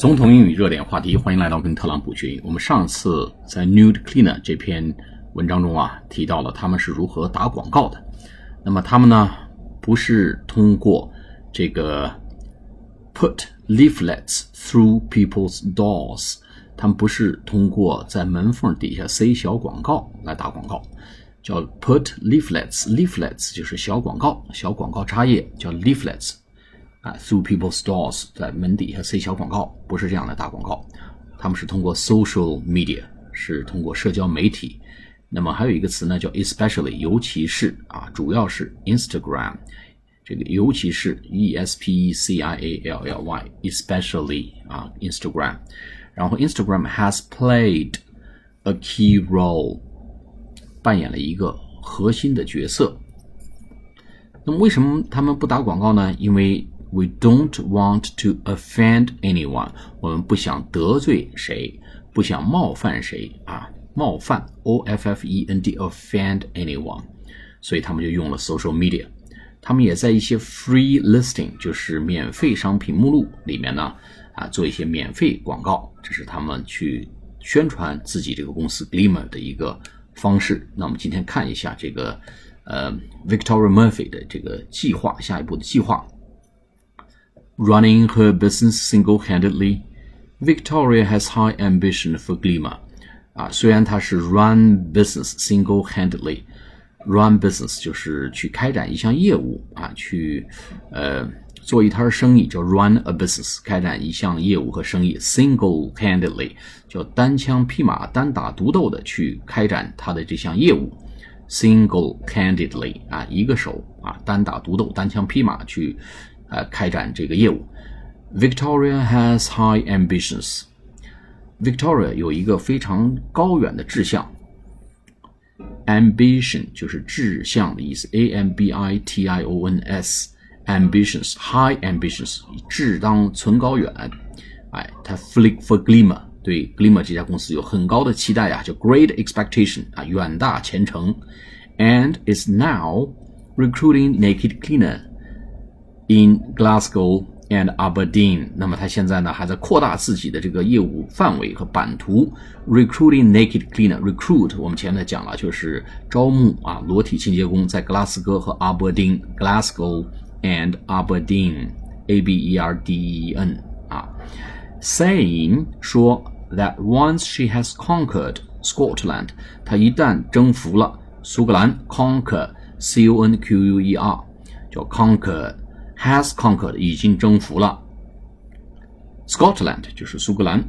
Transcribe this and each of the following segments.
总统英语热点话题，欢迎来到跟特朗普学英语。我们上次在 Nude Cleaner 这篇文章中啊，提到了他们是如何打广告的。那么他们呢，不是通过这个 put leaflets through people's doors，他们不是通过在门缝底下塞小广告来打广告，叫 put leaflets，leaflets 就是小广告，小广告插页叫 leaflets。啊，through people's stores，在门底下塞小广告，不是这样的打广告，他们是通过 social media，是通过社交媒体。那么还有一个词呢，叫 especially，尤其是啊，主要是 Instagram，这个尤其是 e s p e c i a l l y，especially 啊，Instagram。然后 Instagram has played a key role，扮演了一个核心的角色。那么为什么他们不打广告呢？因为 We don't want to offend anyone。我们不想得罪谁，不想冒犯谁啊！冒犯，o f f e n d，offend anyone。所以他们就用了 social media。他们也在一些 free listing，就是免费商品目录里面呢，啊，做一些免费广告。这是他们去宣传自己这个公司 Glimmer 的一个方式。那我们今天看一下这个呃 Victoria Murphy 的这个计划，下一步的计划。Running her business single-handedly, Victoria has high ambition for Glima。啊，虽然她是 run business single-handedly。run business 就是去开展一项业务啊，去呃做一摊生意，叫 run a business，开展一项业务和生意 single-handedly，叫单枪匹马、单打独斗的去开展她的这项业务 single-handedly 啊，一个手啊，单打独斗、单枪匹马去呃，开展这个业务。Victoria has high ambitions. Victoria 有一个非常高远的志向。Ambition 就是志向的意思，A M B I T I O N S。Ambitions, high ambitions，志当存高远。哎，他 flick for Glimmer，对 Glimmer 这家公司有很高的期待啊，叫 Great expectation 啊，远大前程。And is now recruiting naked cleaner In Glasgow and Aberdeen，那么他现在呢还在扩大自己的这个业务范围和版图。Recruiting naked cleaner，recruit 我们前面讲了，就是招募啊裸体清洁工，在格拉斯哥和阿伯丁 （Glasgow and Aberdeen），A B E R D E N 啊，saying 说 that once she has conquered Scotland，她一旦征服了苏格兰，conquer，C O N Q U E R，叫 conquer。 Has conquered 已经征服了 Scotland，就是苏格兰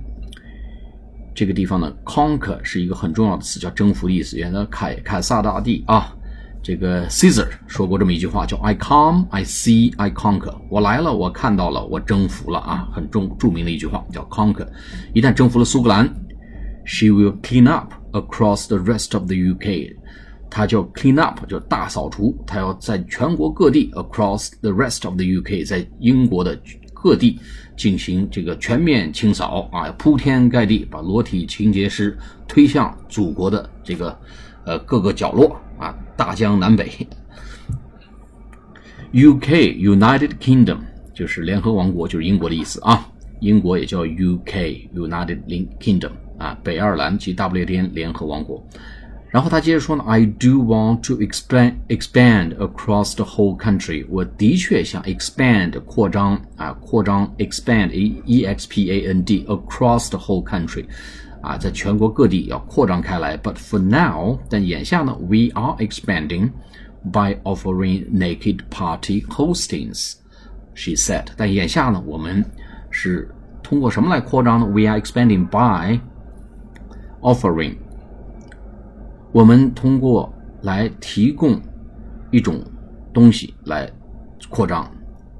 这个地方呢。conquer 是一个很重要的词，叫征服的意思。原来凯凯撒大帝啊，这个 Caesar 说过这么一句话，叫 I come, I see, I conquer。我来了，我看到了，我征服了啊，很重著名的一句话，叫 conquer。一旦征服了苏格兰，she will clean up across the rest of the UK。它叫 clean up，就大扫除。它要在全国各地 across the rest of the UK，在英国的各地进行这个全面清扫啊，铺天盖地把裸体清洁师推向祖国的这个呃各个角落啊，大江南北。UK United Kingdom 就是联合王国，就是英国的意思啊。英国也叫 UK United Kingdom 啊，北爱尔兰及大不列颠联合王国。然后他接着说呢，I do want to expand expand across the whole country。我的确想 expand 扩张啊，扩张 expand e e x p a n d across the whole country，啊，在全国各地要扩张开来。But for now，但眼下呢，we are expanding by offering naked party hostings。She said，但眼下呢，我们是通过什么来扩张呢？We are expanding by offering。 我们通过来提供一种东西来扩张，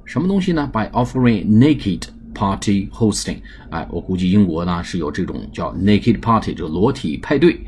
什么东西呢？By offering naked party hosting，哎，我估计英国呢是有这种叫 naked party，就裸体派对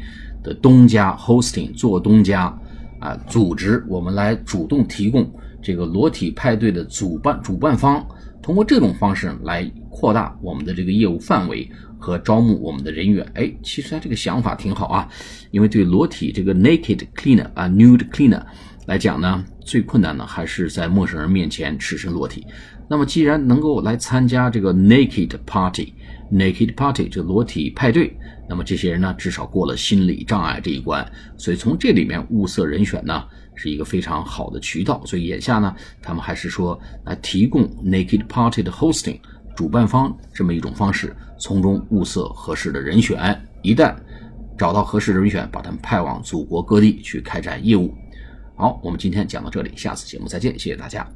的东家 hosting 做东家啊，组织我们来主动提供这个裸体派对的主办主办方，通过这种方式来扩大我们的这个业务范围。和招募我们的人员，哎，其实他这个想法挺好啊，因为对裸体这个 naked cleaner 啊，nude cleaner 来讲呢，最困难的还是在陌生人面前赤身裸体。那么，既然能够来参加这个 naked party，naked party 这裸体派对，那么这些人呢，至少过了心理障碍这一关。所以从这里面物色人选呢，是一个非常好的渠道。所以眼下呢，他们还是说来提供 naked party 的 hosting，主办方这么一种方式，从中物色合适的人选。一旦找到合适的人选，把他们派往祖国各地去开展业务。好，我们今天讲到这里，下次节目再见，谢谢大家。